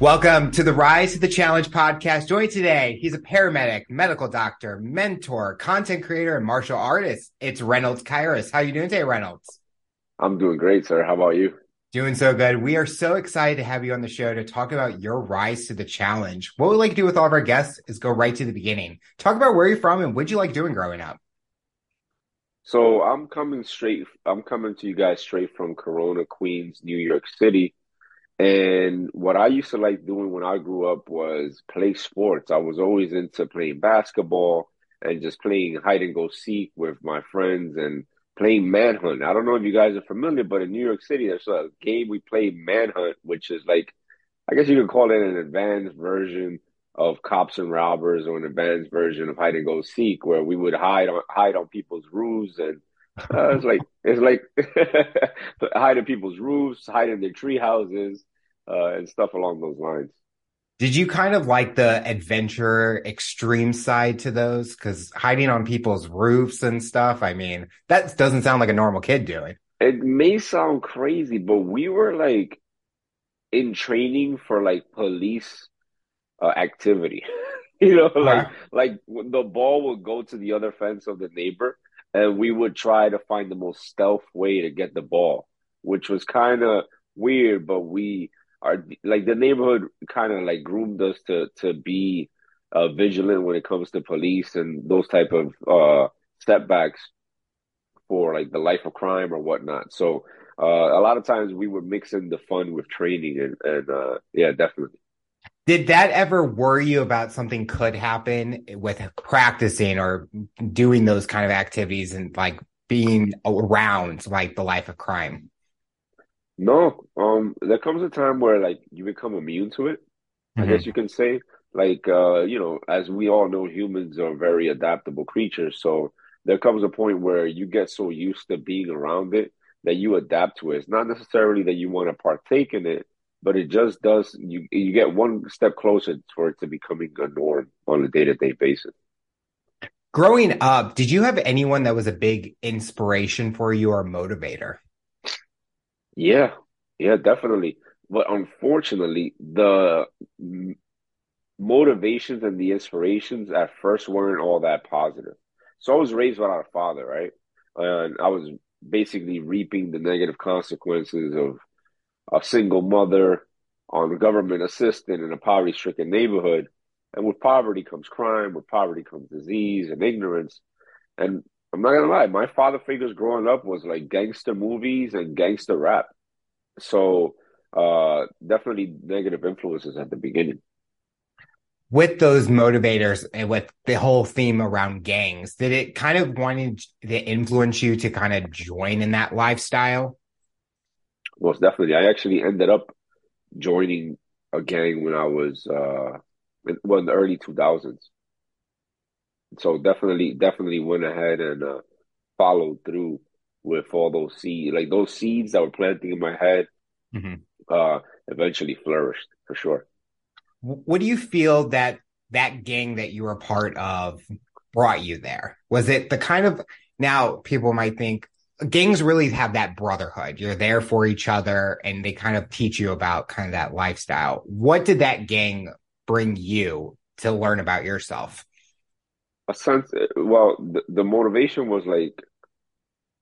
Welcome to the Rise to the Challenge podcast. Joined today, he's a paramedic, medical doctor, mentor, content creator, and martial artist. It's Reynolds Kairus. How you doing today, Reynolds? I'm doing great, sir. How about you? Doing so good. We are so excited to have you on the show to talk about your rise to the challenge. What we like to do with all of our guests is go right to the beginning. Talk about where you're from and what you like doing growing up. So I'm coming straight. I'm coming to you guys straight from Corona, Queens, New York City. And what I used to like doing when I grew up was play sports. I was always into playing basketball and just playing hide and go seek with my friends and playing manhunt. I don't know if you guys are familiar, but in New York City, there's a game we play manhunt, which is like, I guess you could call it an advanced version of cops and robbers or an advanced version of hide and go seek, where we would hide on hide on people's roofs and uh, it's like it's like hide in people's roofs, hide in their tree houses, uh, and stuff along those lines. Did you kind of like the adventure extreme side to those? Because hiding on people's roofs and stuff, I mean, that doesn't sound like a normal kid doing. It may sound crazy, but we were like in training for like police uh, activity. you know, like like the ball would go to the other fence of the neighbor, and we would try to find the most stealth way to get the ball, which was kind of weird, but we are like the neighborhood kind of like groomed us to to be uh, vigilant when it comes to police and those type of uh, setbacks for like the life of crime or whatnot. So uh, a lot of times we were mixing the fun with training and, and uh, yeah, definitely. Did that ever worry you about something could happen with practicing or doing those kind of activities and like being around like the life of crime? No, um, there comes a time where like you become immune to it. Mm-hmm. I guess you can say, like, uh, you know, as we all know, humans are very adaptable creatures. So there comes a point where you get so used to being around it that you adapt to it. It's not necessarily that you want to partake in it, but it just does. You you get one step closer toward to becoming a norm on a day to day basis. Growing up, did you have anyone that was a big inspiration for you or motivator? Yeah, yeah, definitely. But unfortunately, the motivations and the inspirations at first weren't all that positive. So I was raised without a father, right? And I was basically reaping the negative consequences of a single mother on a government assistance in a poverty stricken neighborhood. And with poverty comes crime, with poverty comes disease and ignorance. And I'm not gonna lie, my father figures growing up was like gangster movies and gangster rap. So uh definitely negative influences at the beginning. With those motivators and with the whole theme around gangs, did it kind of wanted to influence you to kind of join in that lifestyle? Most definitely. I actually ended up joining a gang when I was uh in, well, in the early two thousands so definitely, definitely went ahead and uh, followed through with all those seeds, like those seeds that were planting in my head, mm-hmm. uh, eventually flourished for sure. What do you feel that that gang that you were part of brought you there? Was it the kind of now people might think gangs really have that brotherhood. You're there for each other and they kind of teach you about kind of that lifestyle. What did that gang bring you to learn about yourself? A sense well the, the motivation was like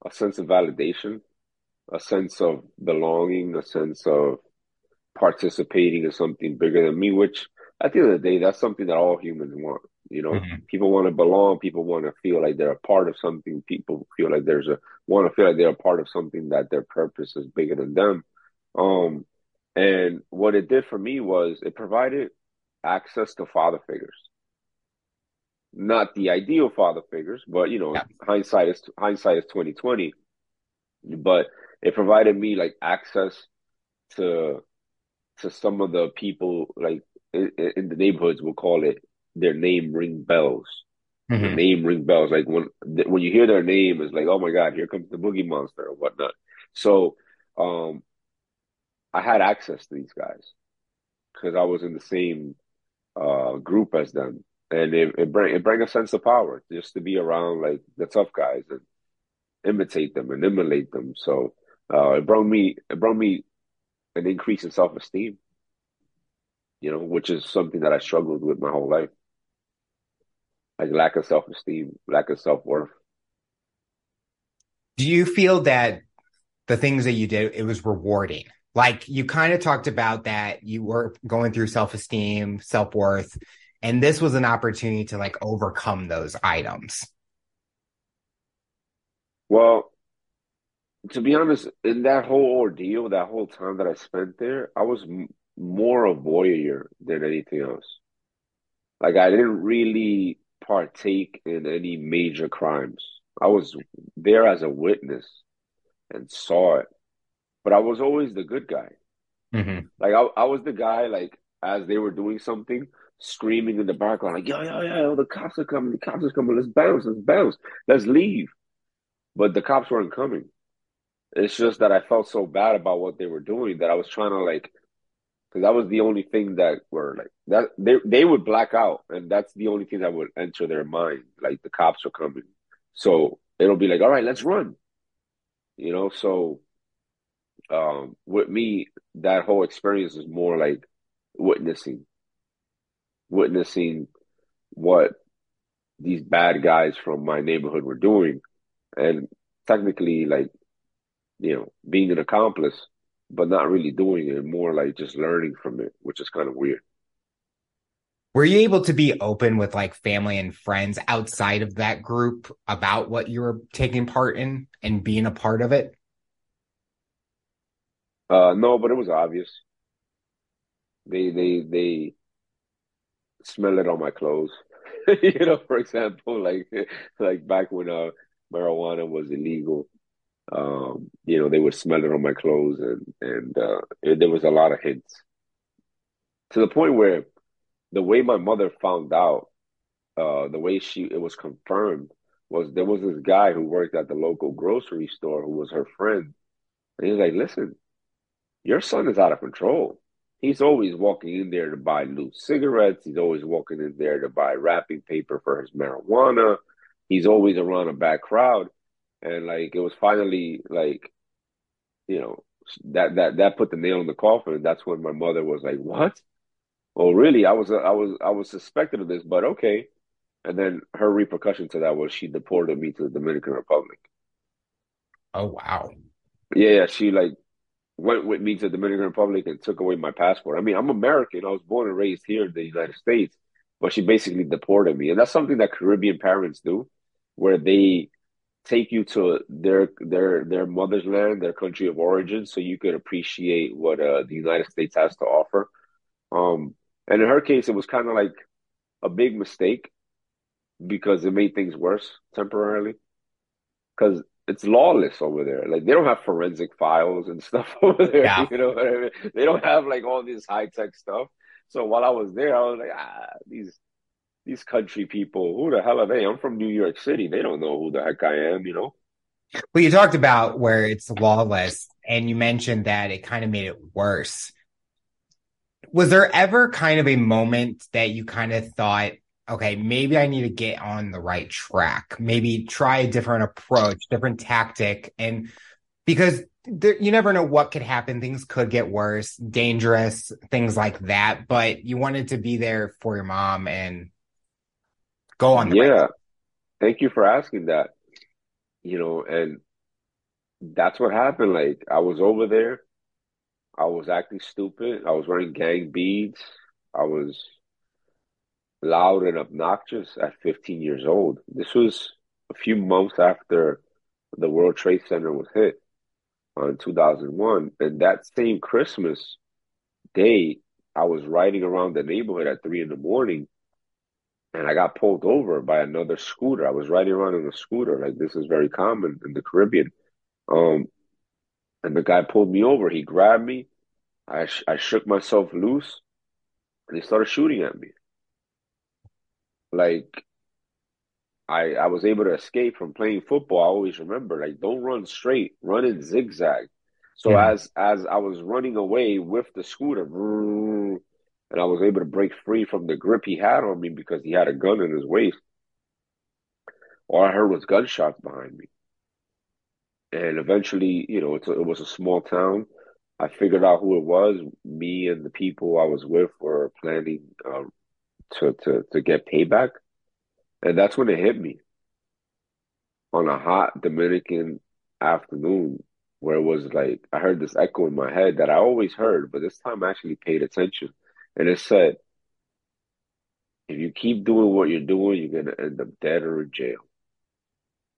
a sense of validation a sense of belonging a sense of participating in something bigger than me which at the end of the day that's something that all humans want you know? Mm-hmm. people want to belong people want to feel like they're a part of something people feel like there's a want to feel like they're a part of something that their purpose is bigger than them. Um and what it did for me was it provided access to father figures not the ideal father figures, but you know, yeah. hindsight is hindsight is twenty twenty. But it provided me like access to to some of the people like in, in the neighborhoods. We'll call it their name ring bells. Mm-hmm. The name ring bells. Like when when you hear their name, it's like, oh my god, here comes the boogie monster or whatnot. So, um, I had access to these guys because I was in the same uh, group as them and it, it bring it bring a sense of power just to be around like the tough guys and imitate them and emulate them. So uh, it brought me it brought me an increase in self esteem. you know, which is something that I struggled with my whole life. Like lack of self esteem, lack of self worth. Do you feel that the things that you did, it was rewarding? Like you kind of talked about that you were going through self esteem, self worth, and this was an opportunity to like overcome those items. Well, to be honest, in that whole ordeal, that whole time that I spent there, I was m more a voyeur than anything else. Like I didn't really partake in any major crimes. I was there as a witness and saw it, but I was always the good guy. hmm Like I, I was the guy like as they were doing something, screaming in the background, like, yo, yo, yo, the cops are coming, the cops are coming, let's bounce, let's bounce, let's leave. But the cops weren't coming. It's just that I felt so bad about what they were doing that I was trying to like, because that was the only thing that were like that they they would black out, and that's the only thing that would enter their mind. Like the cops are coming, so it'll be like, all right, let's run, you know. So um, with me, that whole experience is more like witnessing, witnessing what these bad guys from my neighborhood were doing, and technically like you know, being an accomplice, but not really doing it, more like just learning from it, which is kind of weird. Were you able to be open with like family and friends outside of that group about what you were taking part in and being a part of it? Uh, no, but it was obvious. They they they smell it on my clothes. You know, for example, like like back when uh marijuana was illegal, um, you know, they would smell it on my clothes and and uh it, there was a lot of hints to the point where the way my mother found out uh, the way she it was confirmed was there was this guy who worked at the local grocery store who was her friend, and he was like, "Listen, your son is out of control. He's always walking in there to buy loose cigarettes. He's always walking in there to buy wrapping paper for his marijuana. He's always around a bad crowd." And like it was finally like you know that that that put the nail in the coffin. That's when my mother was like, "What? Oh, really? I was I was I was suspected of this, but okay." And then her repercussion to that was she deported me to the Dominican Republic. Oh, wow. Yeah, yeah, she like went with me to the Dominican Republic and took away my passport. I mean, I'm American. I was born and raised here in the United States, but she basically deported me. And that's something that Caribbean parents do, where they take you to their their their mother's land, their country of origin, so you could appreciate what uh, the United States has to offer. Um, and in her case, it was kind of like a big mistake because it made things worse temporarily. Because it's lawless over there. Like they don't have forensic files and stuff over there. Yeah. You know what I mean? They don't have like all this high tech stuff. So while I was there, I was like, ah, these these country people, who the hell are they? I'm from New York City. They don't know who the heck I am, you know? Well, you talked about where it's lawless, and you mentioned that it kind of made it worse. Was there ever kind of a moment that you kind of thought, okay, maybe I need to get on the right track, maybe try a different approach, different tactic, and because there, you never know what could happen. Things could get worse, dangerous, things like that. But you wanted to be there for your mom and go on the right. Yeah. Thank you for asking that. You know, and that's what happened. Like I was over there. I was acting stupid. I was wearing gang beads. I was loud and obnoxious at 15 years old. This was a few months after the World Trade Center was hit on 2001. And that same Christmas day, I was riding around the neighborhood at three in the morning and I got pulled over by another scooter. I was riding around on a scooter. Like this is very common in the Caribbean. Um, and the guy pulled me over. He grabbed me. I, sh I shook myself loose and he started shooting at me. Like I I was able to escape from playing football. I always remember like don't run straight, run in zigzag. So Mhm. as as I was running away with the scooter, and I was able to break free from the grip he had on me because he had a gun in his waist. All I heard was gunshots behind me. And eventually, you know, it's a, it was a small town. I figured out who it was. Me and the people I was with were planning uh, to to to get payback, and that's when it hit me on a hot Dominican afternoon where it was like I heard this echo in my head that I always heard, but this time I actually paid attention. And it said, if you keep doing what you're doing, you're gonna end up dead or in jail.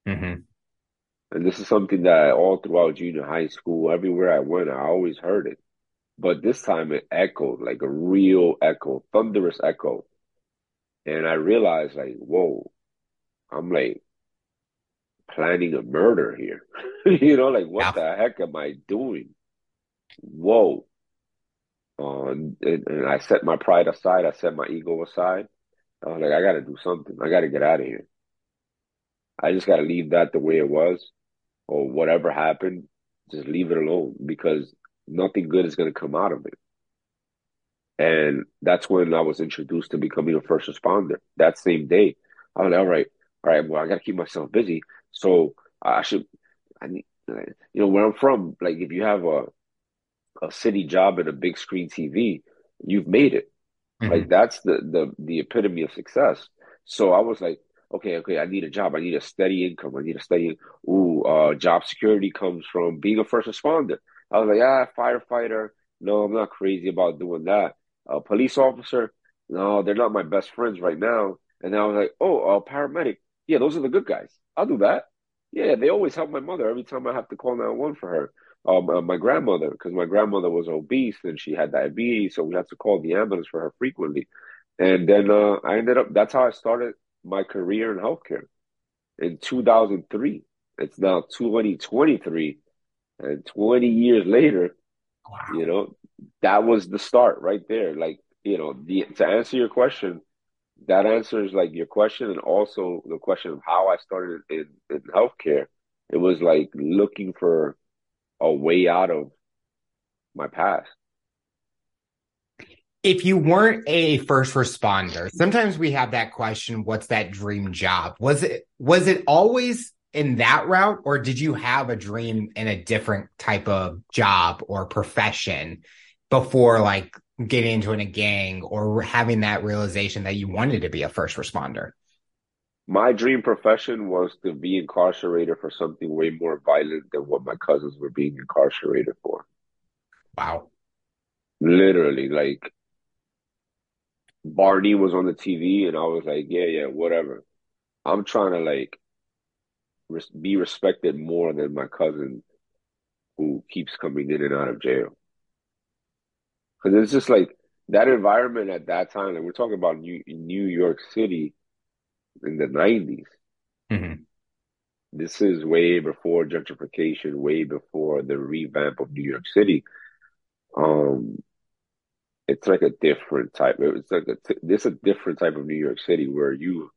Mm-hmm. And this is something that all throughout junior high school, everywhere I went, I always heard it. But this time it echoed like a real echo, thunderous echo. And I realized like, whoa, I'm like planning a murder here. you know, like what yeah. the heck am I doing? Whoa. Uh, and, and, I set my pride aside. I set my ego aside. I was like, I got to do something. I got to get out of here. I just got to leave that the way it was, or whatever happened, just leave it alone because nothing good is going to come out of it. And that's when I was introduced to becoming a first responder. That same day, I was like, all right, all right, well, I got to keep myself busy. So I should, I need, you know, where I'm from, like if you have a a city job and a big screen TV, you've made it. Mm-hmm. Like that's the the the epitome of success. So I was like, okay, okay, I need a job. I need a steady income. I need a steady. Ooh, uh, job security comes from being a first responder. I was like, ah, firefighter. No, I'm not crazy about doing that. A police officer. No, they're not my best friends right now. And then I was like, oh, a paramedic. Yeah, those are the good guys. I'll do that. Yeah, they always help my mother every time I have to call 911 for her. Um, uh, my grandmother, because my grandmother was obese and she had diabetes, so we had to call the ambulance for her frequently. And then uh, I ended up, that's how I started my career in healthcare in 2003. It's now 2023, and 20 years later, wow. you know, that was the start right there. Like, you know, the, to answer your question, that answers like your question and also the question of how I started in, in healthcare. It was like looking for a way out of my past. If you weren't a first responder, sometimes we have that question, what's that dream job? Was it was it always in that route or did you have a dream in a different type of job or profession before like getting into in a gang or having that realization that you wanted to be a first responder? My dream profession was to be incarcerated for something way more violent than what my cousins were being incarcerated for. Wow. Literally, like Barney was on the TV and I was like, yeah, yeah, whatever. I'm trying to like res- be respected more than my cousin who keeps coming in and out of jail. Cause it's just like that environment at that time, and we're talking about New, New York City in the 90s. Mm-hmm. This is way before gentrification, way before the revamp of New York City. Um, it's like a different type. It's like a this a different type of New York City where you,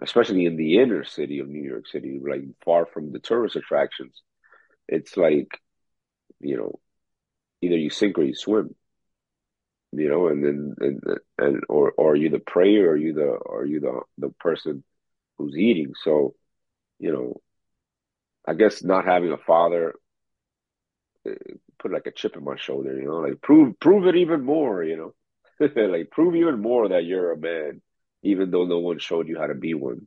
especially in the inner city of New York City, like far from the tourist attractions, it's like, you know, either you sink or you swim you know, and then and, and or or are you the prey or are you the are you the the person who's eating? So, you know, I guess not having a father eh, put like a chip in my shoulder, you know, like prove prove it even more, you know, like prove even more that you're a man, even though no one showed you how to be one.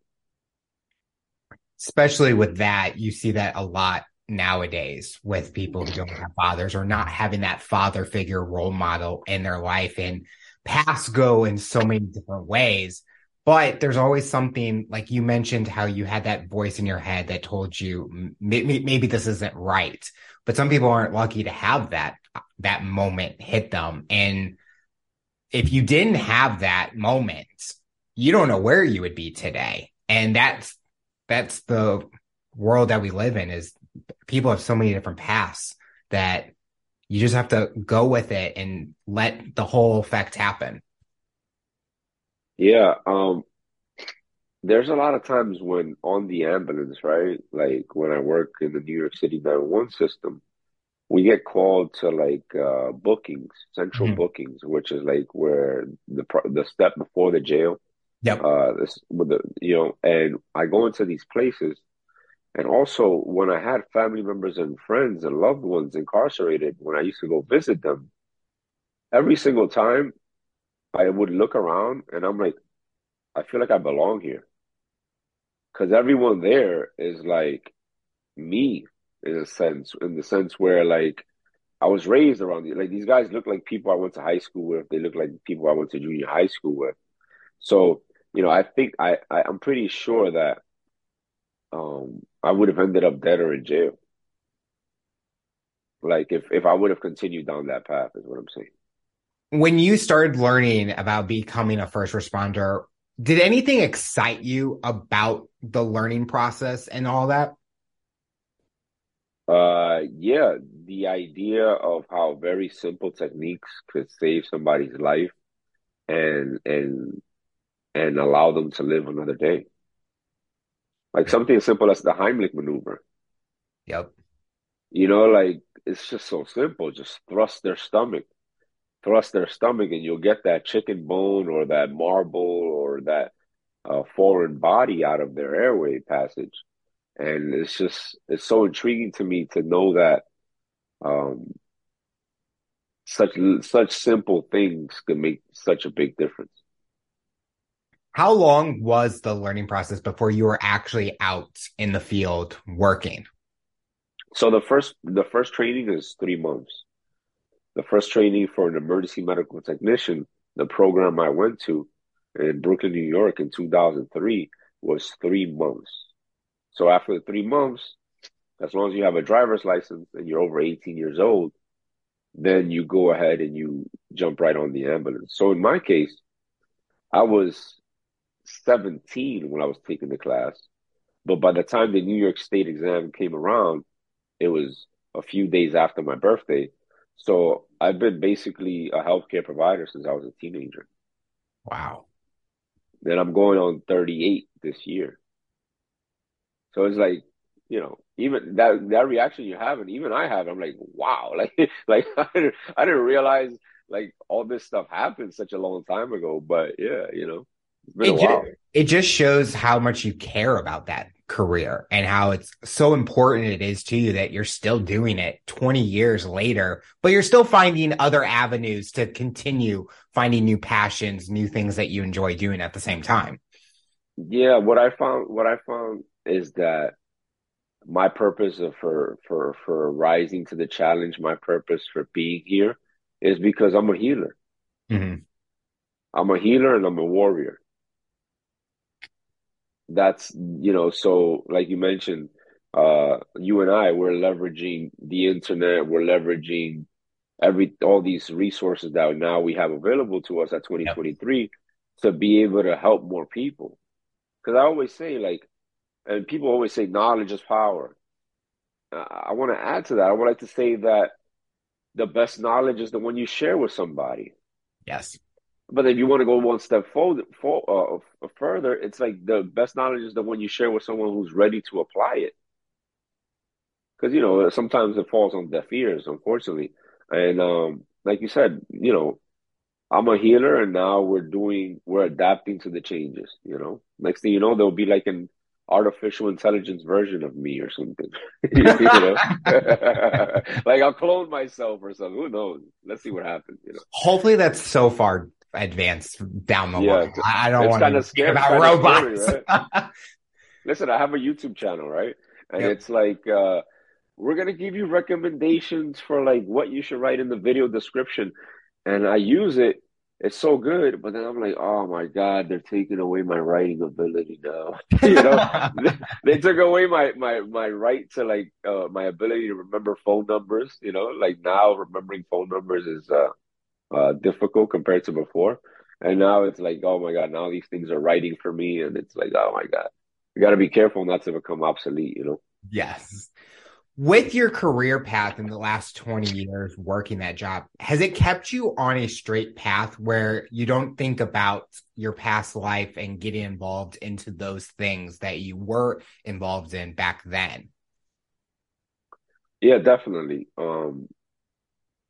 Especially with that, you see that a lot nowadays with people who don't have fathers or not having that father figure role model in their life. And paths go in so many different ways. But there's always something like you mentioned how you had that voice in your head that told you maybe, maybe this isn't right. But some people aren't lucky to have that that moment hit them. And if you didn't have that moment, you don't know where you would be today. And that's that's the world that we live in is people have so many different paths that you just have to go with it and let the whole effect happen. Yeah. Um, there's a lot of times when on the ambulance, right? Like when I work in the New York City 911 system, we get called to like uh, bookings, central mm-hmm. bookings, which is like where the the step before the jail. Yep. Uh, this with the you know, and I go into these places And also, when I had family members and friends and loved ones incarcerated, when I used to go visit them, every single time I would look around and I'm like, I feel like I belong here. Because everyone there is like me in a sense, in the sense where like I was raised around you. Like these guys look like people I went to high school with. They look like people I went to junior high school with. So, you know, I think I, I I'm pretty sure that um I would have ended up dead or in jail. Like if if I would have continued down that path is what I'm saying. When you started learning about becoming a first responder, did anything excite you about the learning process and all that? Uh, yeah, the idea of how very simple techniques could save somebody's life and and and allow them to live another day. Like something as simple as the Heimlich maneuver. Yep. You know, like it's just so simple. Just thrust their stomach, thrust their stomach, and you'll get that chicken bone or that marble or that uh, foreign body out of their airway passage and it's just it's so intriguing to me to know that um, such such simple things can make such a big difference. How long was the learning process before you were actually out in the field working? So the first the first training is three months. The first training for an emergency medical technician, the program I went to in Brooklyn, New York in 2003 was three months. So after the three months, as long as you have a driver's license and you're over 18 years old, then you go ahead and you jump right on the ambulance. So in my case, I was 17 when I was taking the class. But by the time the New York State exam came around, it was a few days after my birthday. So I've been basically a healthcare provider since I was a teenager. Wow. Then I'm going on 38 this year. So it's like, you know, even that that reaction you have, and even I have, I'm like, wow, like like I didn't, I didn't realize like all this stuff happened such a long time ago. But yeah, you know, it. Just, it just shows how much you care about that career and how it's so important it is to you that you're still doing it 20 years later, but you're still finding other avenues to continue finding new passions, new things that you enjoy doing at the same time. Yeah, what I found, what I found is that my purpose for for for rising to the challenge, my purpose for being here, is because I'm a healer. Mm-hmm. I'm a healer and I'm a warrior. That's you know, so like you mentioned, uh, you and I, we're leveraging the internet, we're leveraging every all these resources that now we have available to us at 2023 yep. to be able to help more people. Because I always say, like, and people always say knowledge is power. I want to add to that. I would like to say that the best knowledge is the one you share with somebody. Yes. But if you want to go one step forward, for, uh, further, it's like the best knowledge is the one you share with someone who's ready to apply it. Because you know sometimes it falls on deaf ears, unfortunately. And um, like you said, you know, I'm a healer, and now we're doing, we're adapting to the changes. You know, next thing you know, there'll be like an artificial intelligence version of me or something. you know, like I'll clone myself or something. Who knows? Let's see what happens. You know. Hopefully, that's so far advanced down the yeah, line. I don't want to speak about robots. Scary, right? Listen, I have a YouTube channel, right? And yep. it's like uh, we're gonna give you recommendations for like what you should write in the video description, and I use it it's so good, but then I'm like, oh my god, they're taking away my writing ability now. you know, they, they, took away my my my right to like uh, my ability to remember phone numbers. You know, like now remembering phone numbers is uh, uh, difficult compared to before, and now it's like, oh my god, now these things are writing for me, and it's like, oh my god, you got to be careful not to become obsolete. You know. Yes with your career path in the last 20 years working that job, has it kept you on a straight path where you don't think about your past life and getting involved into those things that you were involved in back then? Yeah, definitely. Um,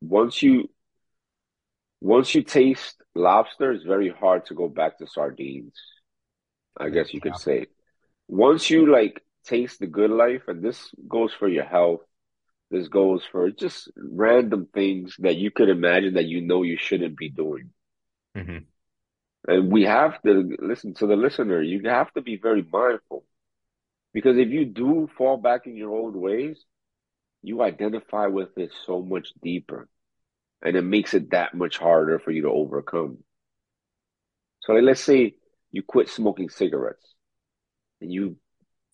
once you once you taste lobster, it's very hard to go back to sardines. I guess you could say. Once you like taste the good life, and this goes for your health. This goes for just random things that you could imagine that you know you shouldn't be doing. hmm And we have to listen to the listener. You have to be very mindful because if you do fall back in your old ways, you identify with it so much deeper and it makes it that much harder for you to overcome. So let's say you quit smoking cigarettes and you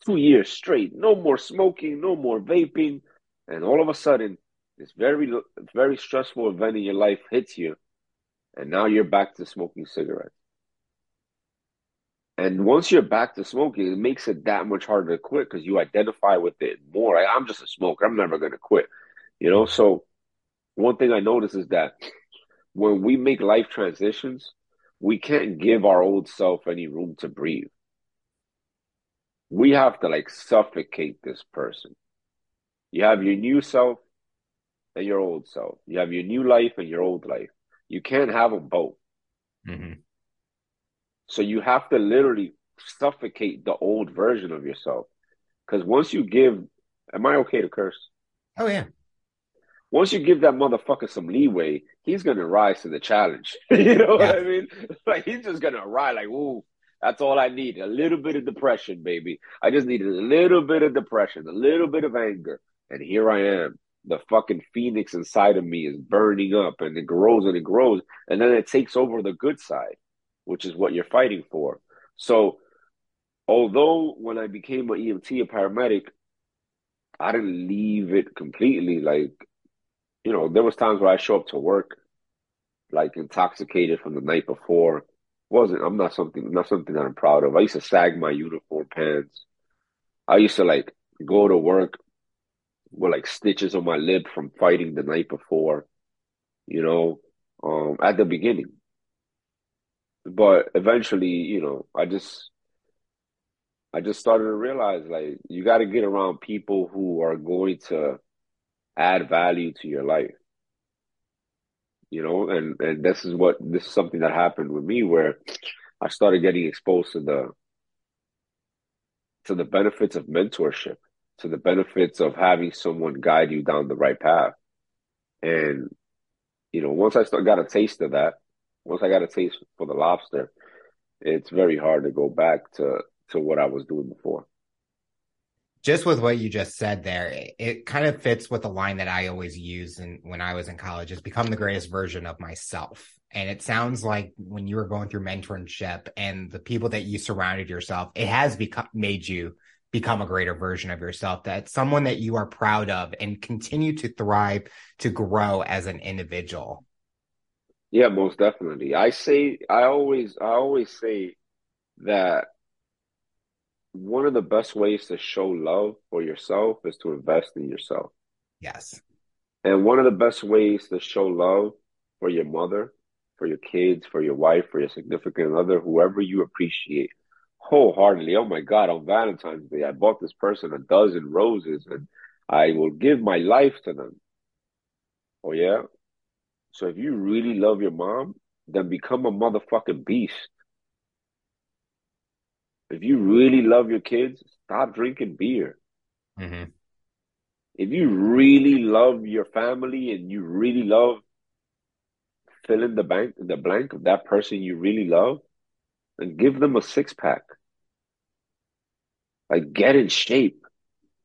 two years straight, no more smoking, no more vaping, and all of a sudden this very very stressful event in your life hits you, and now you're back to smoking cigarettes. And once you're back to smoking, it makes it that much harder to quit because you identify with it more. I'm just a smoker. I'm never going to quit. You know, so one thing I notice is that when we make life transitions, we can't give our old self any room to breathe. We have to like suffocate this person. You have your new self and your old self. You have your new life and your old life. You can't have them both. hmm So you have to literally suffocate the old version of yourself. Because once you give, am I okay to curse? Oh yeah. Once you give that motherfucker some leeway, he's gonna rise to the challenge. you know what I mean? Like he's just gonna ride like, ooh, that's all I need. A little bit of depression, baby. I just needed a little bit of depression, a little bit of anger. And here I am. The fucking phoenix inside of me is burning up and it grows and it grows. And then it takes over the good side, which is what you're fighting for. So although when I became an EMT, a paramedic, I didn't leave it completely. Like, you know, there was times where I show up to work like intoxicated from the night before. Wasn't I'm not something not something that I'm proud of. I used to sag my uniform pants. I used to like go to work with like stitches on my lip from fighting the night before, you know, um, at the beginning. But eventually, you know, I just I just started to realize like you got to get around people who are going to add value to your life. You know, and and this is what this is something that happened with me where I started getting exposed to the to the benefits of mentorship, to the benefits of having someone guide you down the right path. And you know, once I start, got a taste of that, once I got a taste for the lobster, it's very hard to go back to to what I was doing before. Just with what you just said there, it, it kind of fits with the line that I always use and when I was in college is become the greatest version of myself. And it sounds like when you were going through mentorship and the people that you surrounded yourself, it has become made you become a greater version of yourself. That someone that you are proud of and continue to thrive to grow as an individual. Yeah, most definitely. I say I always I always say that one of the best ways to show love for yourself is to invest in yourself. Yes. And one of the best ways to show love for your mother, for your kids, for your wife, for your significant other, whoever you appreciate wholeheartedly. Oh my God, on Valentine's Day, I bought this person a dozen roses and I will give my life to them. Oh yeah? So if you really love your mom, then become a motherfucking beast. If you really love your kids, stop drinking beer. Mm-hmm. If you really love your family and you really love fill in the bank the blank of that person you really love, and give them a six pack. Like get in shape.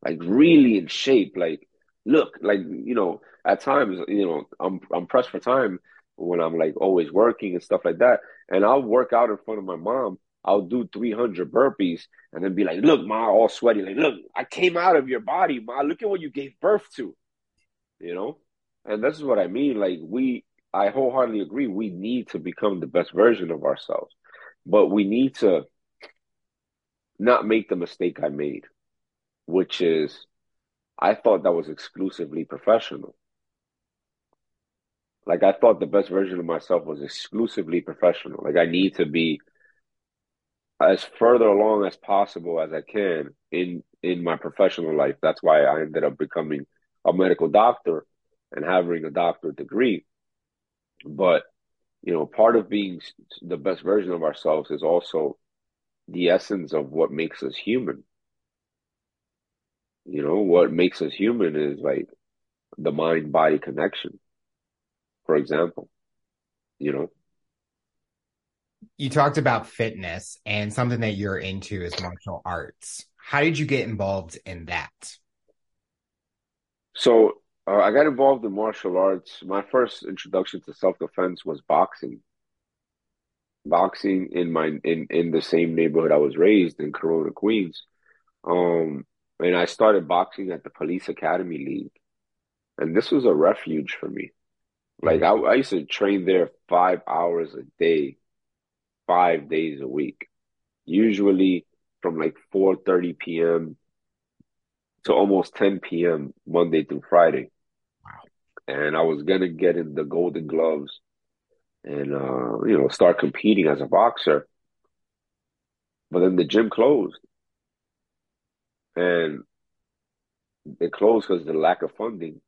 Like really in shape. Like look, like you know, at times, you know, I'm I'm pressed for time when I'm like always working and stuff like that. And I'll work out in front of my mom I'll do 300 burpees and then be like, look, ma, all sweaty. Like, look, I came out of your body, ma. Look at what you gave birth to, you know? And this is what I mean. Like, we, I wholeheartedly agree. We need to become the best version of ourselves, but we need to not make the mistake I made, which is I thought that was exclusively professional. Like, I thought the best version of myself was exclusively professional. Like, I need to be as further along as possible as I can in in my professional life. That's why I ended up becoming a medical doctor and having a doctorate degree. But you know, part of being the best version of ourselves is also the essence of what makes us human. You know, what makes us human is like the mind body connection, for example. You know, You talked about fitness and something that you're into is martial arts. How did you get involved in that? so uh, I got involved in martial arts. My first introduction to self-defense was boxing. Boxing in my in in the same neighborhood I was raised in Corona, Queens. Um, and I started boxing at the Police Academy League, and this was a refuge for me. Like. I, I used to train there five hours a day, five days a week, usually from like 4:30 p.m. to almost 10 p.m. Monday through Friday. Wow. And I was gonna get in the Golden Gloves and uh, you know, start competing as a boxer, but then the gym closed, and it closed because of the lack of funding.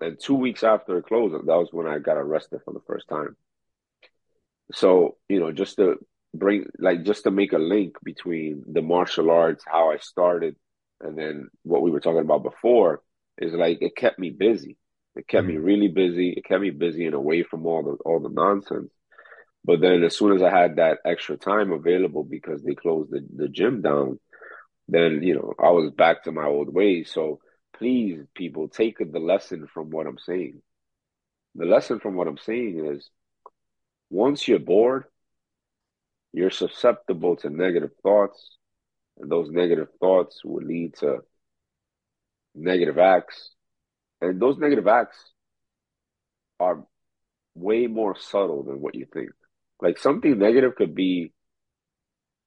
And two weeks after it closed, that was when I got arrested for the first time. So, you know, just to bring, like, just to make a link between the martial arts, how I started, and then what we were talking about before is like it kept me busy. It kept me Mhm. really busy. It kept me busy and away from all the all the nonsense. But then as soon as I had that extra time available because they closed the, the gym down, then, you know, I was back to my old ways. So please, people, take the lesson from what I'm saying. The lesson from what I'm saying is once you're bored, you're susceptible to negative thoughts, and those negative thoughts will lead to negative acts. And those negative acts are way more subtle than what you think. Like something negative could be,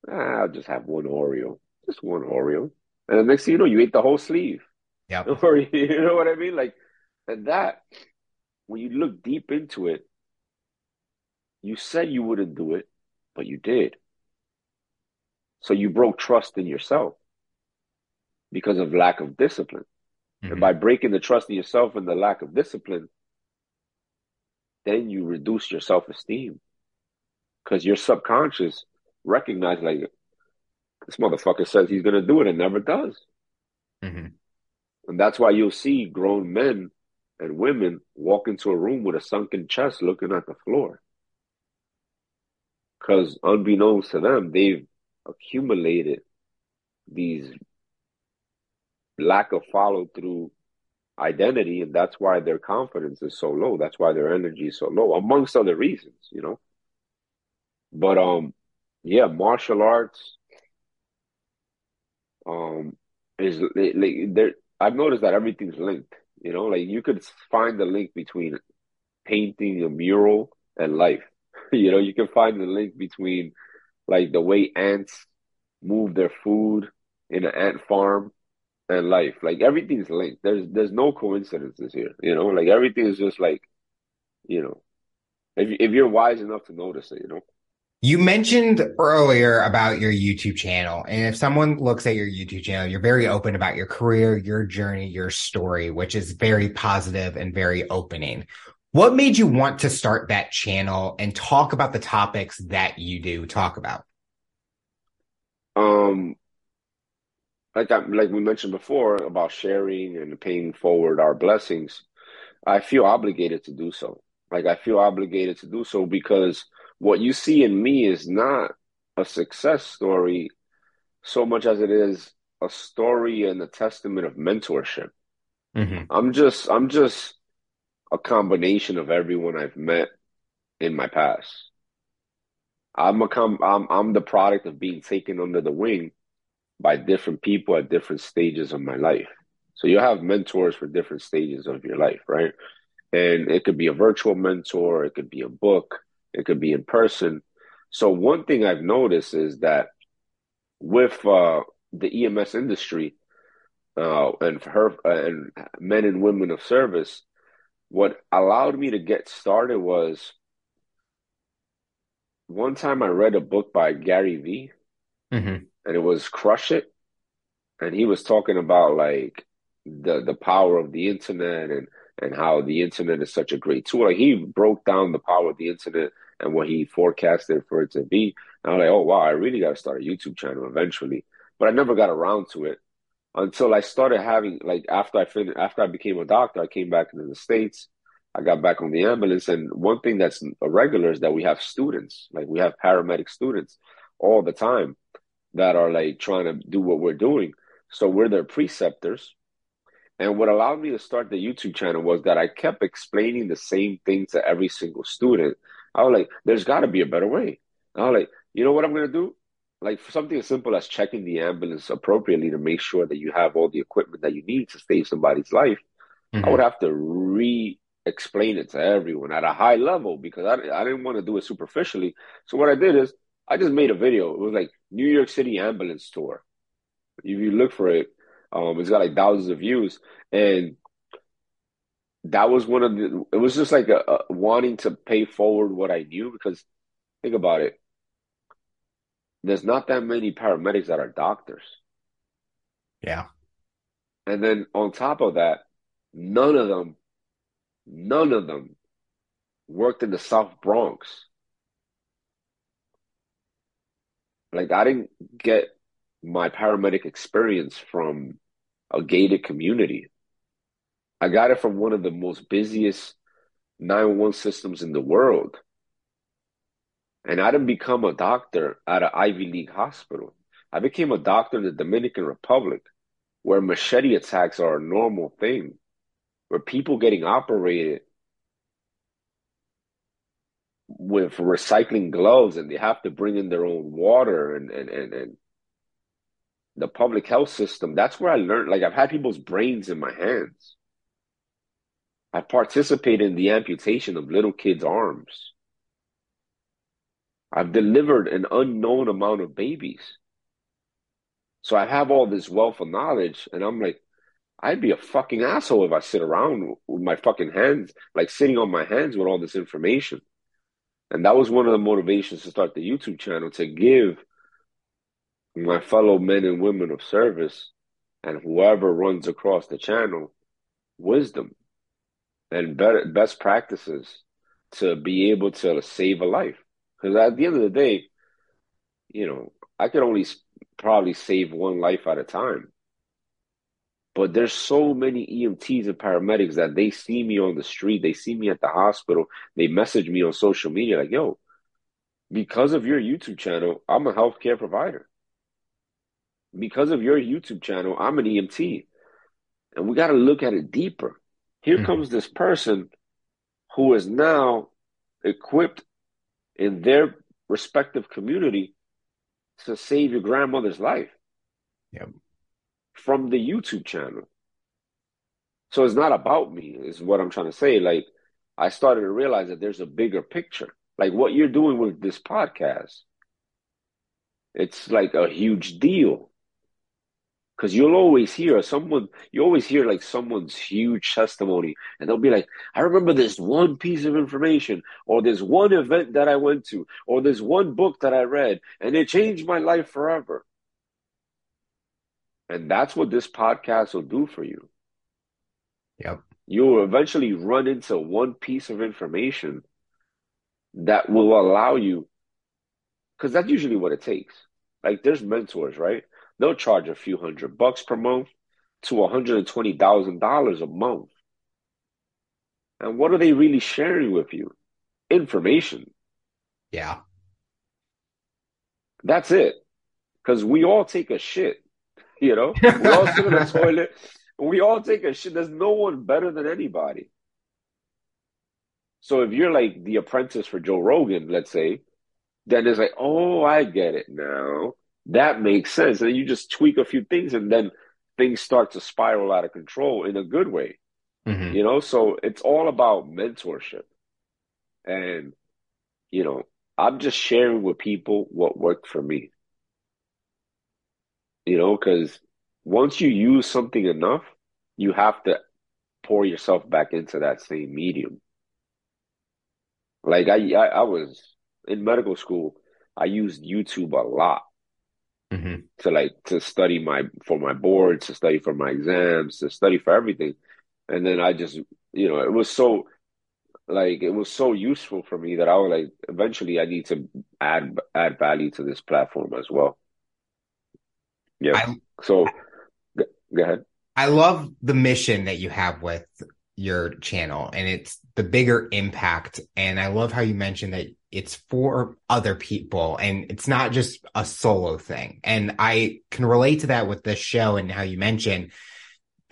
ah, I'll just have one Oreo, just one Oreo. And the next thing you know, you ate the whole sleeve. Or you know what I mean? Like, and that, when you look deep into it, you said you wouldn't do it, but you did. So you broke trust in yourself because of lack of discipline. And Mhm. by breaking the trust in yourself and the lack of discipline, then you reduce your self-esteem because your subconscious recognizes, like this motherfucker says he's gonna do it and never does. Mhm. And that's why you'll see grown men and women walk into a room with a sunken chest looking at the floor. Because unbeknownst to them, they've accumulated these lack of follow through identity, and that's why their confidence is so low. That's why their energy is so low, amongst other reasons, you know. But um, yeah, martial arts um is like there. I've noticed that everything's linked. You know, like you could find the link between painting a mural and life. You know, you can find the link between like the way ants move their food in an ant farm and life. Like everything's linked. There's there's no coincidences here. You know, like everything is just like, you know, if if you're wise enough to notice it, you know. You mentioned earlier about your YouTube channel, and if someone looks at your YouTube channel, you're very open about your career, your journey, your story, which is very positive and very opening. What made you want to start that channel and talk about the topics that you do talk about? Um, like I, like we mentioned before about sharing and paying forward our blessings, I feel obligated to do so. Like I feel obligated to do so because what you see in me is not a success story so much as it is a story and a testament of mentorship. hmm I'm just I'm just a combination of everyone I've met in my past. I'm a com I'm I'm the product of being taken under the wing by different people at different stages of my life. So you have mentors for different stages of your life, right? And it could be a virtual mentor, it could be a book, it could be in person. So one thing I've noticed is that with uh, the EMS industry uh, and her and men and women of service, what allowed me to get started was one time I read a book by Gary Vee, hmm and it was Crush It, and he was talking about like the the power of the internet and and how the internet is such a great tool. Like he broke down the power of the internet and what he forecasted for it to be. And I was like, oh wow, I really got to start a YouTube channel eventually, but I never got around to it. Until I started having like after I finished after I became a doctor, I came back into the States. I got back on the ambulance, and one thing that's a regular is that we have students, like we have paramedic students all the time that are like trying to do what we're doing. So we're their preceptors. And what allowed me to start the YouTube channel was that I kept explaining the same thing to every single student. I was like, there's got to be a better way. I was like, you know what I'm to do? Like for something as simple as checking the ambulance appropriately to make sure that you have all the equipment that you need to save somebody's life, mm-hmm. I would have to re explain it to everyone at a high level because I, I didn't want to do it superficially. So what I did is I just made a video. It was like New York City ambulance tour. If you look for it, um, it's got like thousands of views, and that was one of the. It was just like a, a wanting to pay forward what I knew because think about it. There's not that many paramedics that are doctors. Yeah. And then on top of that, none of them None of them worked in the South Bronx. Like I didn't get my paramedic experience from a gated community. I got it from one of the most busiest 911 systems in the world. And I didn't become a doctor at an Ivy League hospital. I became a doctor in the Dominican Republic, where machete attacks are a normal thing where people getting operated with recycling gloves and they have to bring in their own water and, and, and, and the public health system. That's where I learned. Like I've had people's brains in my hands. I participated in the amputation of little kids' arms. I've delivered an unknown amount of babies. So I have all this wealth of knowledge, and I'm like, I'd be a fucking asshole if I sit around with my fucking hands, like sitting on my hands with all this information. And that was one of the motivations to start the YouTube channel to give my fellow men and women of service and whoever runs across the channel wisdom and better, best practices to be able to save a life. Because at the end of the day, you know, I could only probably save one life at a time. But there's so many EMTs and paramedics that they see me on the street, they see me at the hospital, they message me on social media like, yo, because of your YouTube channel, I'm a healthcare provider. Because of your YouTube channel, I'm an EMT. And we got to look at it deeper. Here mm-hmm. comes this person who is now equipped in their respective community to save your grandmother's life. Yep from the YouTube channel. So it's not about me, is what I'm trying to say. Like, I started to realize that there's a bigger picture. Like what you're doing with this podcast, it's like a huge deal. Cause you'll always hear someone, you always hear like someone's huge testimony, and they'll be like, I remember this one piece of information, or this one event that I went to, or this one book that I read, and it changed my life forever. And that's what this podcast will do for you. Yep. You will eventually run into one piece of information that will allow you, because that's usually what it takes. Like there's mentors, right? They'll charge a few hundred bucks per month to $120,000 a month. And what are they really sharing with you? Information. Yeah. That's it. Because we all take a shit. You know, we all sit in the toilet. We all take a shit. There's no one better than anybody. So if you're like the apprentice for Joe Rogan, let's say, then it's like, oh, I get it now. That makes sense. And you just tweak a few things and then things start to spiral out of control in a good way. Mm-hmm. You know, so it's all about mentorship. And, you know, I'm just sharing with people what worked for me you know, because once you use something enough, you have to pour yourself back into that same medium. Like I, I, I was in medical school, I used YouTube a lot mm-hmm. to like to study my for my boards, to study for my exams, to study for everything, and then I just, you know, it was so like it was so useful for me that I was like, eventually, I need to add add value to this platform as well. Yeah. I, so go Go ahead. I love the mission that you have with your channel and it's the bigger impact. And I love how you mentioned that it's for other people and it's not just a solo thing. And I can relate to that with this show and how you mentioned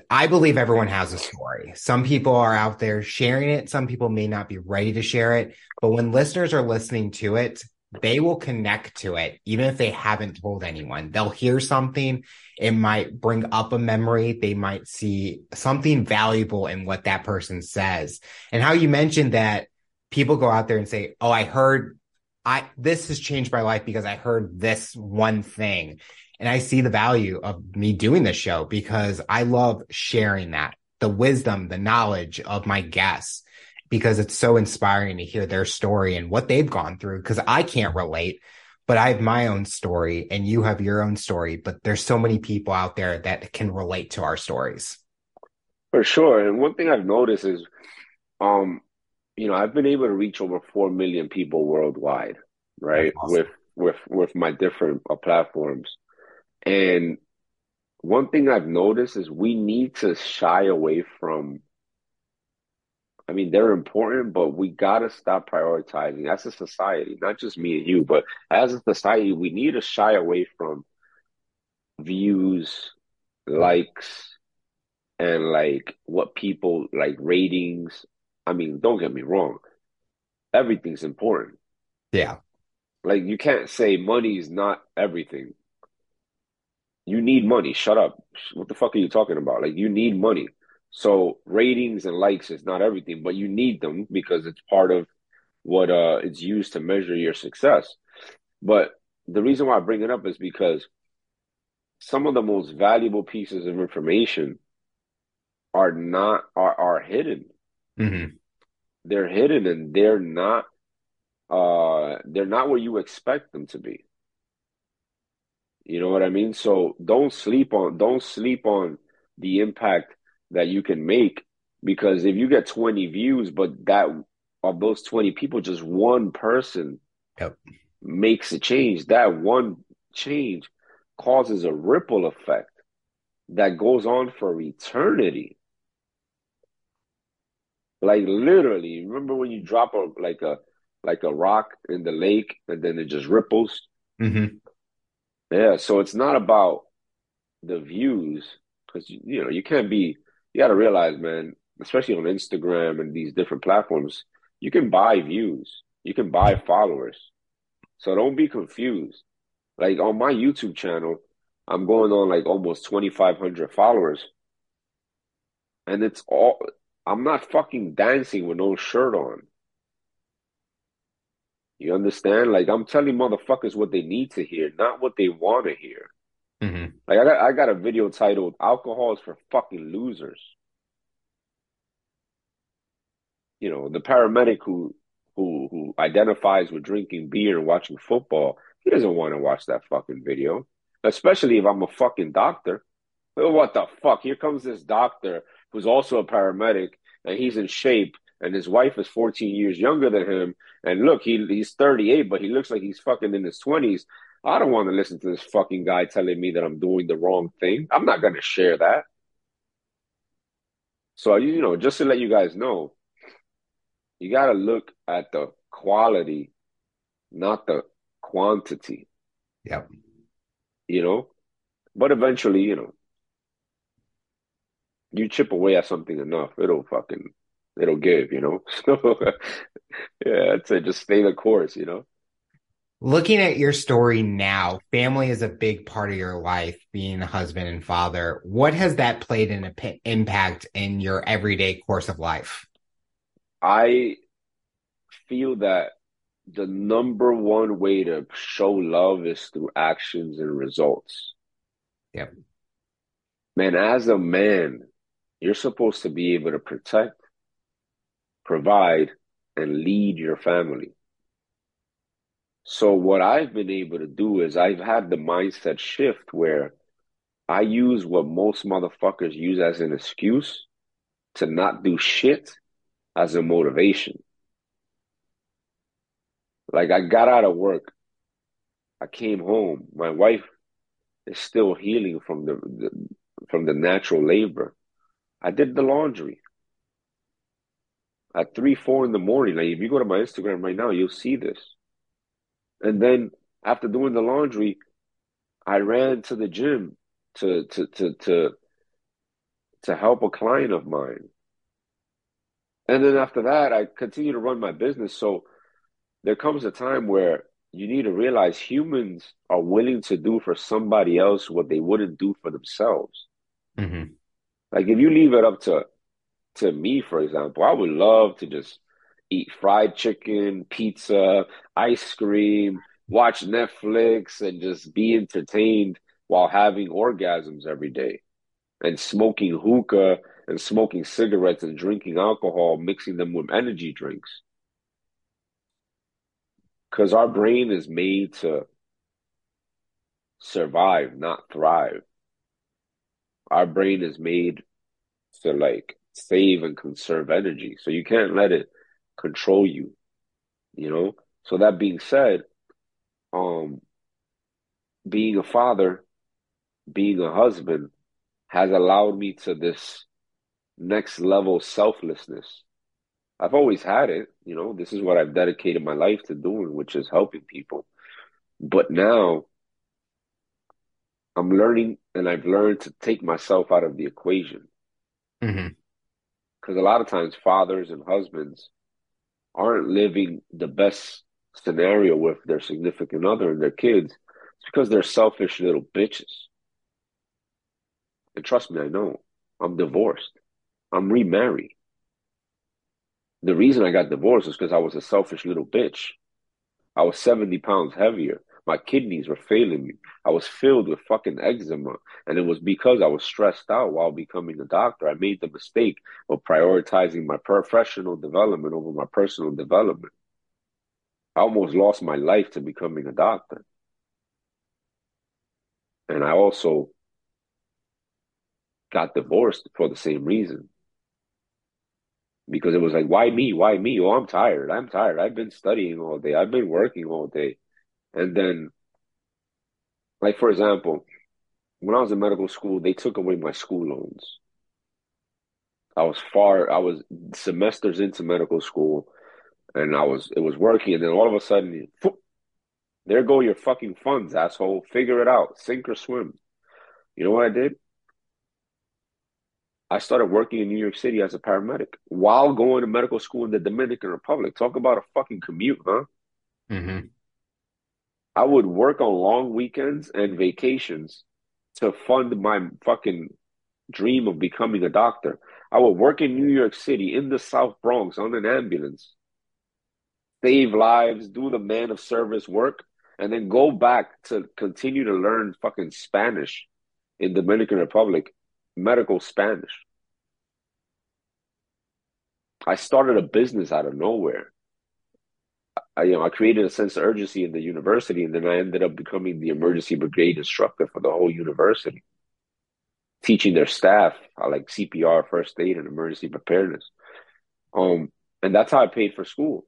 I believe everyone has a story. Some people are out there sharing it. Some people may not be ready to share it. But when listeners are listening to it, they will connect to it, even if they haven't told anyone. They'll hear something. It might bring up a memory. They might see something valuable in what that person says. And how you mentioned that people go out there and say, Oh, I heard I, this has changed my life because I heard this one thing. And I see the value of me doing this show because I love sharing that, the wisdom, the knowledge of my guests, because it's so inspiring to hear their story and what they've gone through. Cause I can't relate, but I have my own story and you have your own story, but there's so many people out there that can relate to our stories. For sure. And one thing I've noticed is, um, you know, I've been able to reach over 4 million people worldwide, right? Awesome. With, with, with my different uh, platforms. And one thing I've noticed is we need to shy away from. I mean, they're important, but we got to stop prioritizing as a society, not just me and you, but as a society, we need to shy away from views, likes, and like what people like ratings. I mean, don't get me wrong, everything's important. Yeah. Like, you can't say money is not everything you need money. Shut up. What the fuck are you talking about? Like you need money. So ratings and likes is not everything, but you need them because it's part of what uh it's used to measure your success. But the reason why I bring it up is because some of the most valuable pieces of information are not are are hidden. Mm-hmm. They're hidden and they're not uh they're not where you expect them to be. You know what I mean? So don't sleep on don't sleep on the impact that you can make because if you get 20 views but that of those 20 people just one person yep. makes a change, that one change causes a ripple effect that goes on for eternity. Like literally, remember when you drop a like a like a rock in the lake and then it just ripples? Mm-hmm. Yeah, so it's not about the views because you, you know you can't be. You got to realize, man, especially on Instagram and these different platforms, you can buy views, you can buy followers. So don't be confused. Like on my YouTube channel, I'm going on like almost 2,500 followers, and it's all. I'm not fucking dancing with no shirt on. You understand? Like I'm telling motherfuckers what they need to hear, not what they want to hear. Mm-hmm. Like I got, I got a video titled "Alcohol is for fucking losers." You know, the paramedic who who who identifies with drinking beer and watching football, he doesn't want to watch that fucking video. Especially if I'm a fucking doctor. What the fuck? Here comes this doctor who's also a paramedic and he's in shape and his wife is 14 years younger than him. And look, he he's 38, but he looks like he's fucking in his 20s. I don't want to listen to this fucking guy telling me that I'm doing the wrong thing. I'm not going to share that. So, you know, just to let you guys know, you got to look at the quality, not the quantity. Yep. You know, but eventually, you know, you chip away at something enough, it'll fucking it'll give, you know. So yeah, I'd say just stay the course, you know. Looking at your story now, family is a big part of your life, being a husband and father. What has that played an impact in your everyday course of life? I feel that the number one way to show love is through actions and results. Yep. Man, as a man, you're supposed to be able to protect, provide, and lead your family. So what I've been able to do is I've had the mindset shift where I use what most motherfuckers use as an excuse to not do shit as a motivation. Like I got out of work, I came home. My wife is still healing from the, the from the natural labor. I did the laundry at three, four in the morning. Like if you go to my Instagram right now, you'll see this. And then after doing the laundry, I ran to the gym to to to to to help a client of mine. And then after that, I continue to run my business. So there comes a time where you need to realize humans are willing to do for somebody else what they wouldn't do for themselves. Mm-hmm. Like if you leave it up to to me, for example, I would love to just eat fried chicken, pizza, ice cream, watch Netflix, and just be entertained while having orgasms every day and smoking hookah and smoking cigarettes and drinking alcohol, mixing them with energy drinks. Because our brain is made to survive, not thrive. Our brain is made to like save and conserve energy. So you can't let it control you, you know? So that being said, um, being a father, being a husband has allowed me to this next level selflessness. I've always had it, you know, this is what I've dedicated my life to doing, which is helping people. But now I'm learning and I've learned to take myself out of the equation. Mm-hmm. Because a lot of times fathers and husbands aren't living the best scenario with their significant other and their kids. It's because they're selfish little bitches. And trust me, I know. I'm divorced. I'm remarried. The reason I got divorced is because I was a selfish little bitch. I was 70 pounds heavier. My kidneys were failing me. I was filled with fucking eczema. And it was because I was stressed out while becoming a doctor. I made the mistake of prioritizing my professional development over my personal development. I almost lost my life to becoming a doctor. And I also got divorced for the same reason. Because it was like, why me? Why me? Oh, I'm tired. I'm tired. I've been studying all day. I've been working all day. And then, like, for example, when I was in medical school, they took away my school loans. I was far, I was semesters into medical school and I was, it was working. And then all of a sudden, there go your fucking funds, asshole. Figure it out. Sink or swim. You know what I did? I started working in New York City as a paramedic while going to medical school in the Dominican Republic. Talk about a fucking commute, huh? Mm-hmm. I would work on long weekends and vacations to fund my fucking dream of becoming a doctor. I would work in New York City in the South Bronx on an ambulance, save lives, do the man of service work, and then go back to continue to learn fucking Spanish in Dominican Republic, medical Spanish. I started a business out of nowhere. I, you know, I created a sense of urgency in the university, and then I ended up becoming the emergency brigade instructor for the whole university, teaching their staff like CPR, first aid, and emergency preparedness. Um, and that's how I paid for school.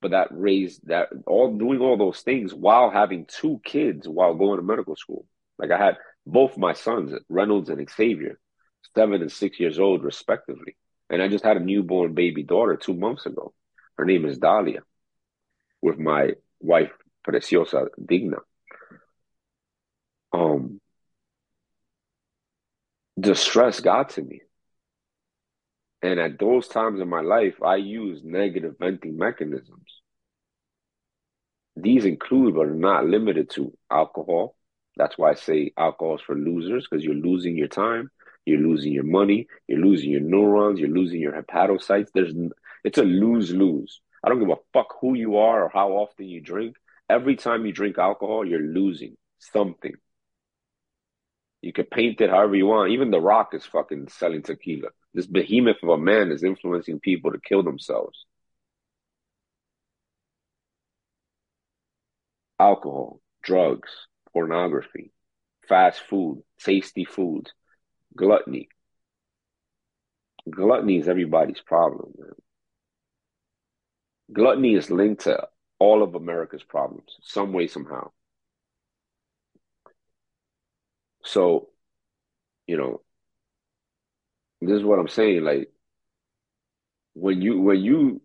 But that raised that all doing all those things while having two kids while going to medical school. Like I had both my sons, Reynolds and Xavier, seven and six years old, respectively. And I just had a newborn baby daughter two months ago. Her name is Dahlia with my wife, Preciosa Digna. Um, the stress got to me. And at those times in my life, I use negative venting mechanisms. These include, but are not limited to alcohol. That's why I say alcohol is for losers, because you're losing your time, you're losing your money, you're losing your neurons, you're losing your hepatocytes. There's, it's a lose lose. I don't give a fuck who you are or how often you drink. Every time you drink alcohol, you're losing something. You can paint it however you want. Even The Rock is fucking selling tequila. This behemoth of a man is influencing people to kill themselves. Alcohol, drugs, pornography, fast food, tasty foods, gluttony. Gluttony is everybody's problem, man. Gluttony is linked to all of America's problems, some way, somehow. So you know, this is what I'm saying. Like when you when you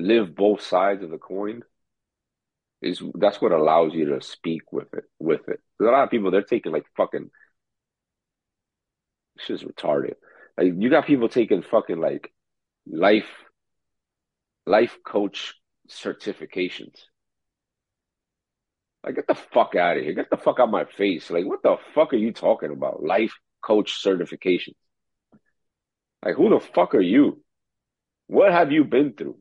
live both sides of the coin, is that's what allows you to speak with it with it. a lot of people they're taking like fucking it's just retarded. Like you got people taking fucking like life life coach certifications. Like get the fuck out of here. Get the fuck out my face. Like what the fuck are you talking about? Life coach certifications. Like who the fuck are you? What have you been through?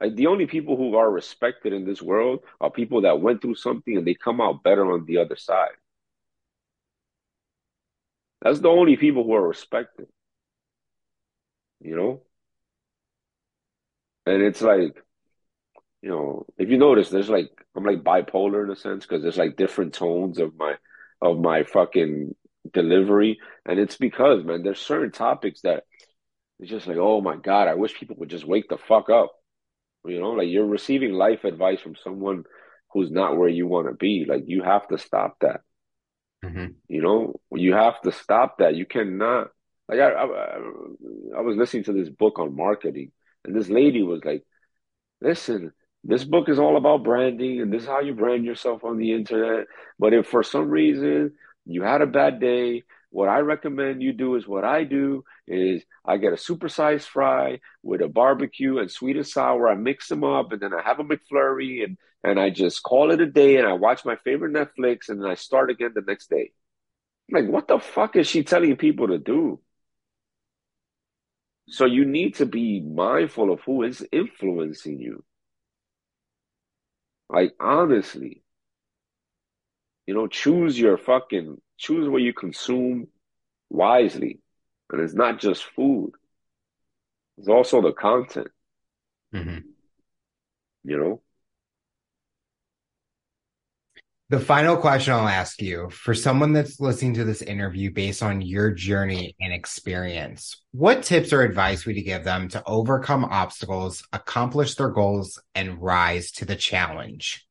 Like the only people who are respected in this world are people that went through something and they come out better on the other side. That's the only people who are respected. You know? And it's like, you know, if you notice, there's like I'm like bipolar in a sense because there's like different tones of my of my fucking delivery, and it's because man, there's certain topics that it's just like, oh my god, I wish people would just wake the fuck up. You know, like you're receiving life advice from someone who's not where you want to be. Like you have to stop that. Mm-hmm. You know, you have to stop that. You cannot. Like I, I, I was listening to this book on marketing, and this lady was like, "Listen, this book is all about branding, and this is how you brand yourself on the internet. But if for some reason you had a bad day what I recommend you do is what I do is I get a supersized fry with a barbecue and sweet and sour. I mix them up and then I have a McFlurry and, and I just call it a day and I watch my favorite Netflix and then I start again the next day. like, what the fuck is she telling people to do? So you need to be mindful of who is influencing you. Like honestly, you know, choose your fucking choose what you consume wisely. And it's not just food. It's also the content. Mm-hmm. You know? The final question I'll ask you for someone that's listening to this interview based on your journey and experience, what tips or advice would you give them to overcome obstacles, accomplish their goals, and rise to the challenge?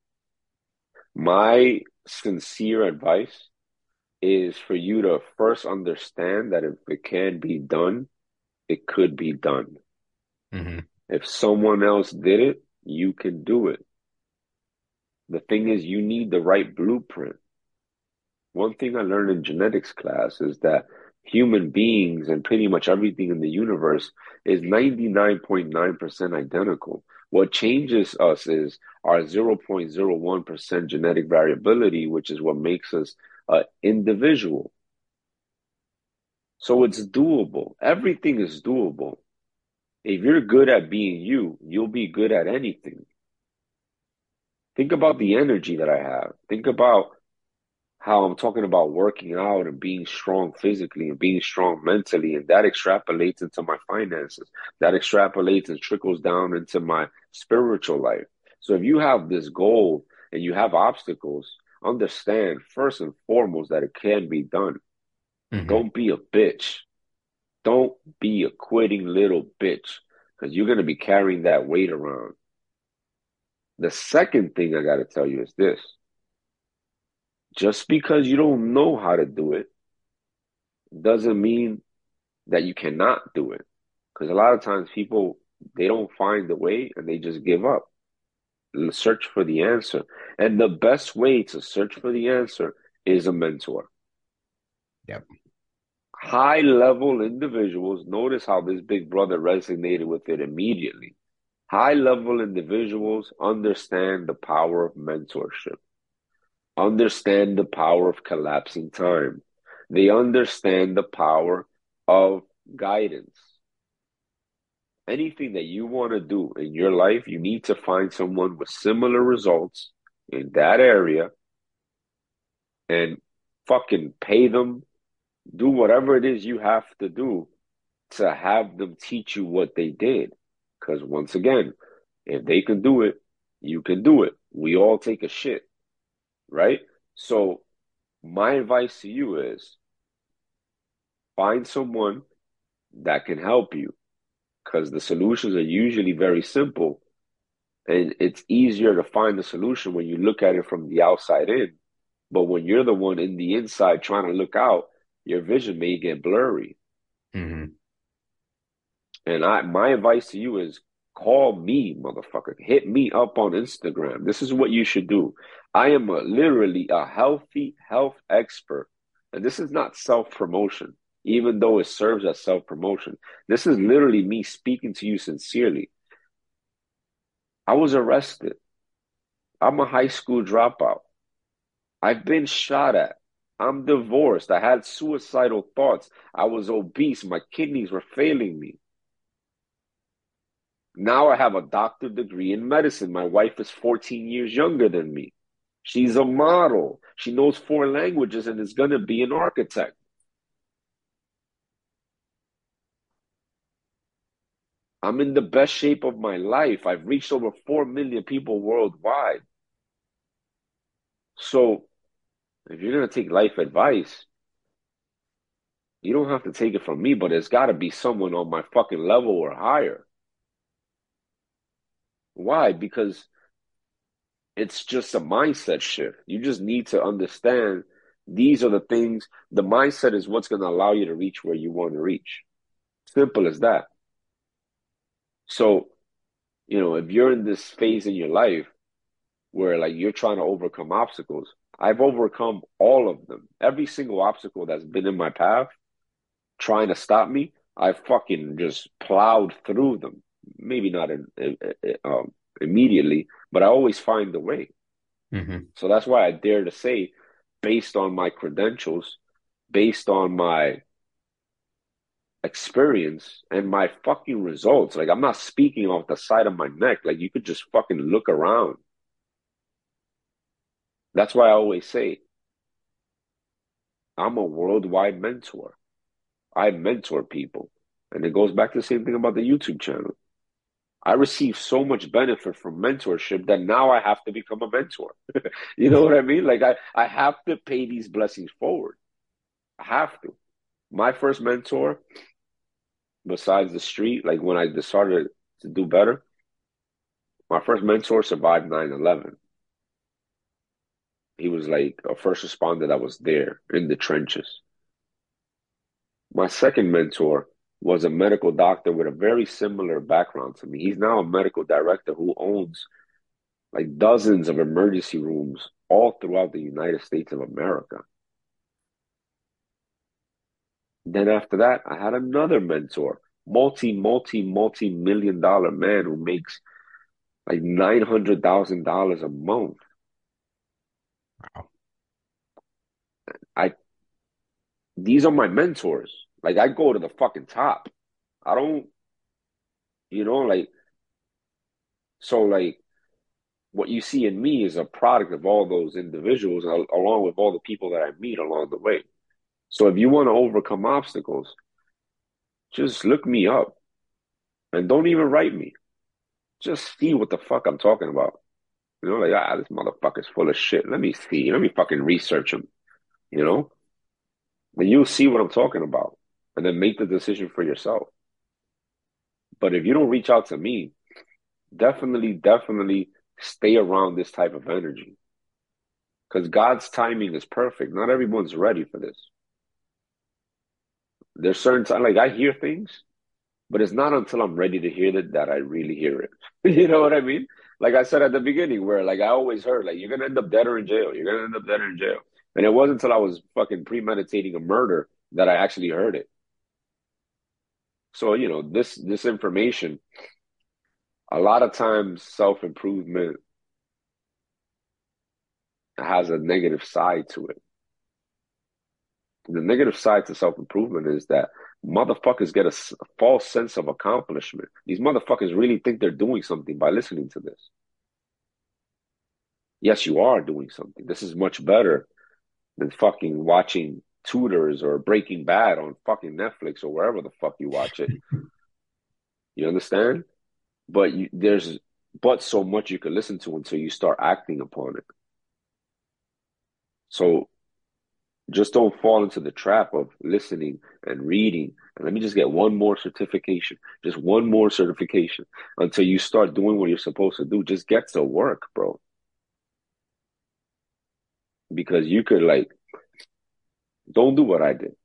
My sincere advice is for you to first understand that if it can be done, it could be done. Mm-hmm. If someone else did it, you can do it. The thing is, you need the right blueprint. One thing I learned in genetics class is that human beings and pretty much everything in the universe is 99.9% identical. What changes us is our 0.01% genetic variability, which is what makes us an individual. So it's doable. Everything is doable. If you're good at being you, you'll be good at anything. Think about the energy that I have. Think about how I'm talking about working out and being strong physically and being strong mentally, and that extrapolates into my finances. That extrapolates and trickles down into my spiritual life. So if you have this goal and you have obstacles, understand first and foremost that it can be done. Mm-hmm. Don't be a bitch. Don't be a quitting little bitch because you're going to be carrying that weight around. The second thing I got to tell you is this just because you don't know how to do it doesn't mean that you cannot do it. Because a lot of times people, they don't find the way and they just give up search for the answer. And the best way to search for the answer is a mentor. Yep. High level individuals, notice how this big brother resonated with it immediately. High level individuals understand the power of mentorship, understand the power of collapsing time. They understand the power of guidance anything that you want to do in your life, you need to find someone with similar results in that area and fucking pay them, do whatever it is you have to do to have them teach you what they did. Because once again, if they can do it, you can do it. We all take a shit, right? So, my advice to you is find someone that can help you because the solutions are usually very simple and it's easier to find the solution when you look at it from the outside in but when you're the one in the inside trying to look out your vision may get blurry. hmm And I, my advice to you is call me, motherfucker. Hit me up on Instagram. This is what you should do. I am a, literally a healthy health expert. And this is not self promotion, even though it serves as self promotion. This is literally me speaking to you sincerely. I was arrested. I'm a high school dropout. I've been shot at. I'm divorced. I had suicidal thoughts. I was obese. My kidneys were failing me. Now I have a doctor degree in medicine. My wife is 14 years younger than me. She's a model. She knows four languages and is going to be an architect. I'm in the best shape of my life. I've reached over 4 million people worldwide. So, if you're going to take life advice, you don't have to take it from me, but there's got to be someone on my fucking level or higher. Why? Because it's just a mindset shift. You just need to understand these are the things, the mindset is what's going to allow you to reach where you want to reach. Simple as that. So, you know, if you're in this phase in your life where like you're trying to overcome obstacles, I've overcome all of them. Every single obstacle that's been in my path trying to stop me, I fucking just plowed through them. Maybe not in, in, in, um, immediately, but I always find the way. hmm So that's why I dare to say, based on my credentials, based on my experience and my fucking results, like I'm not speaking off the side of my neck. Like you could just fucking look around. That's why I always say, I'm a worldwide mentor. I mentor people. And it goes back to the same thing about the YouTube channel. I receive so much benefit from mentorship that now I have to become a mentor. you know what I mean? Like I, I have to pay these blessings forward. I have to. My first mentor, besides the street, like when I decided to do better, my first mentor survived 9 11. He was like a first responder that was there in the trenches. My second mentor was a medical doctor with a very similar background to me. He's now a medical director who owns like dozens of emergency rooms all throughout the United States of America. Then after that, I had another mentor, multi, multi, multi million dollar man who makes like $900,000 a month. Wow. I, these are my mentors. Like I go to the fucking top. I don't, you know, like, so like what you see in me is a product of all those individuals al- along with all the people that I meet along the way. So if you want to overcome obstacles, just look me up and don't even write me. Just see what the fuck I'm talking about. You know, like, ah, this motherfucker's full of shit. Let me see. Let me fucking research him. You know? And you'll see what I'm talking about. And then make the decision for yourself. But if you don't reach out to me, definitely, definitely stay around this type of energy. Because God's timing is perfect. Not everyone's ready for this. There's certain time, like I hear things, but it's not until I'm ready to hear it that I really hear it. you know what I mean? Like I said at the beginning, where like I always heard, like you're gonna end up dead or in jail. You're gonna end up dead or in jail. And it wasn't until I was fucking premeditating a murder that I actually heard it. So, you know, this this information, a lot of times self-improvement has a negative side to it. The negative side to self-improvement is that motherfuckers get a false sense of accomplishment. These motherfuckers really think they're doing something by listening to this. Yes, you are doing something. This is much better than fucking watching Tudors or Breaking Bad on fucking Netflix or wherever the fuck you watch it. You understand? But you, there's but so much you can listen to until you start acting upon it. So just don't fall into the trap of listening and reading. And let me just get one more certification, just one more certification until you start doing what you're supposed to do. Just get to work, bro. Because you could like, don't do what I did.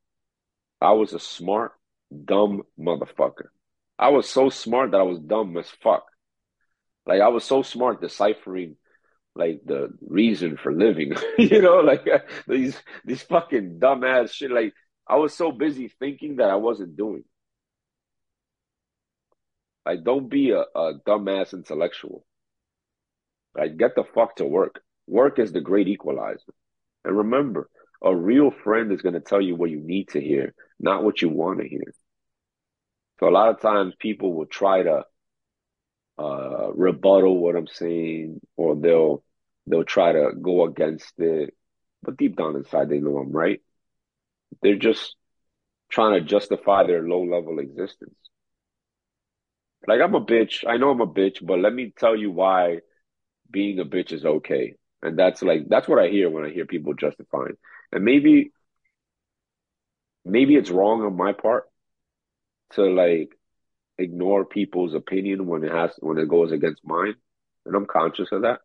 I was a smart, dumb motherfucker. I was so smart that I was dumb as fuck. Like I was so smart deciphering like the reason for living, you know, like these these fucking dumbass shit. Like I was so busy thinking that I wasn't doing. Like don't be a, a dumbass intellectual. Like get the fuck to work. Work is the great equalizer. And remember, a real friend is going to tell you what you need to hear, not what you want to hear. So a lot of times people will try to uh, rebuttal what I'm saying, or they'll they'll try to go against it, but deep down inside they know I'm right. They're just trying to justify their low level existence. Like I'm a bitch. I know I'm a bitch, but let me tell you why being a bitch is okay. And that's like that's what I hear when I hear people justifying. And maybe maybe it's wrong on my part to like ignore people's opinion when it has when it goes against mine. And I'm conscious of that.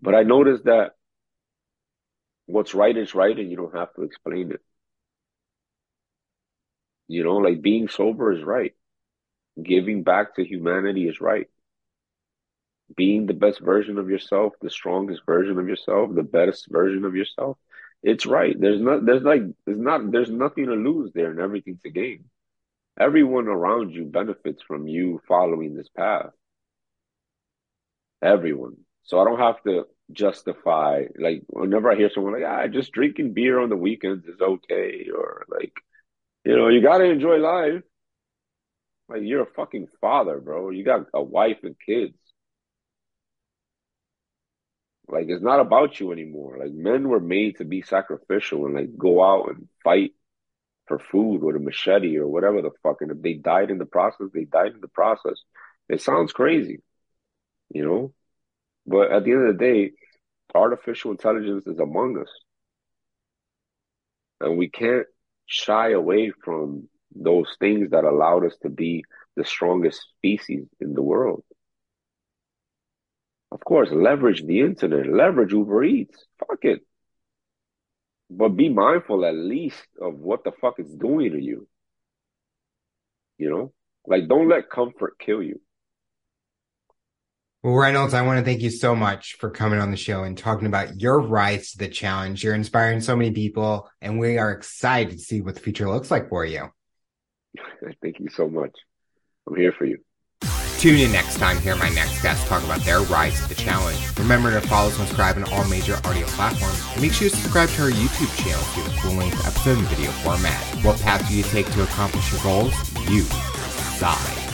But I noticed that what's right is right and you don't have to explain it. You know, like being sober is right. Giving back to humanity is right. Being the best version of yourself, the strongest version of yourself, the best version of yourself, it's right. There's not there's like there's not there's nothing to lose there and everything to gain. Everyone around you benefits from you following this path. Everyone. So I don't have to justify like whenever I hear someone like, ah, just drinking beer on the weekends is okay, or like, you know, you gotta enjoy life. Like you're a fucking father, bro. You got a wife and kids. Like it's not about you anymore. Like men were made to be sacrificial and like go out and fight for food with a machete or whatever the fuck. And if they died in the process, they died in the process. It sounds crazy, you know? But at the end of the day, artificial intelligence is among us. And we can't shy away from those things that allowed us to be the strongest species in the world. Of course, leverage the internet, leverage Uber Eats. Fuck it. But be mindful at least of what the fuck it's doing to you. You know? Like don't let comfort kill you. Well, Reynolds, I want to thank you so much for coming on the show and talking about your rise to the challenge. You're inspiring so many people, and we are excited to see what the future looks like for you. Thank you so much. I'm here for you. Tune in next time hear my next guest talk about their rise to the challenge. Remember to follow, subscribe on all major audio platforms, and make sure to subscribe to our YouTube channel to the full length episode video format. What path do you take to accomplish your goals? You decide.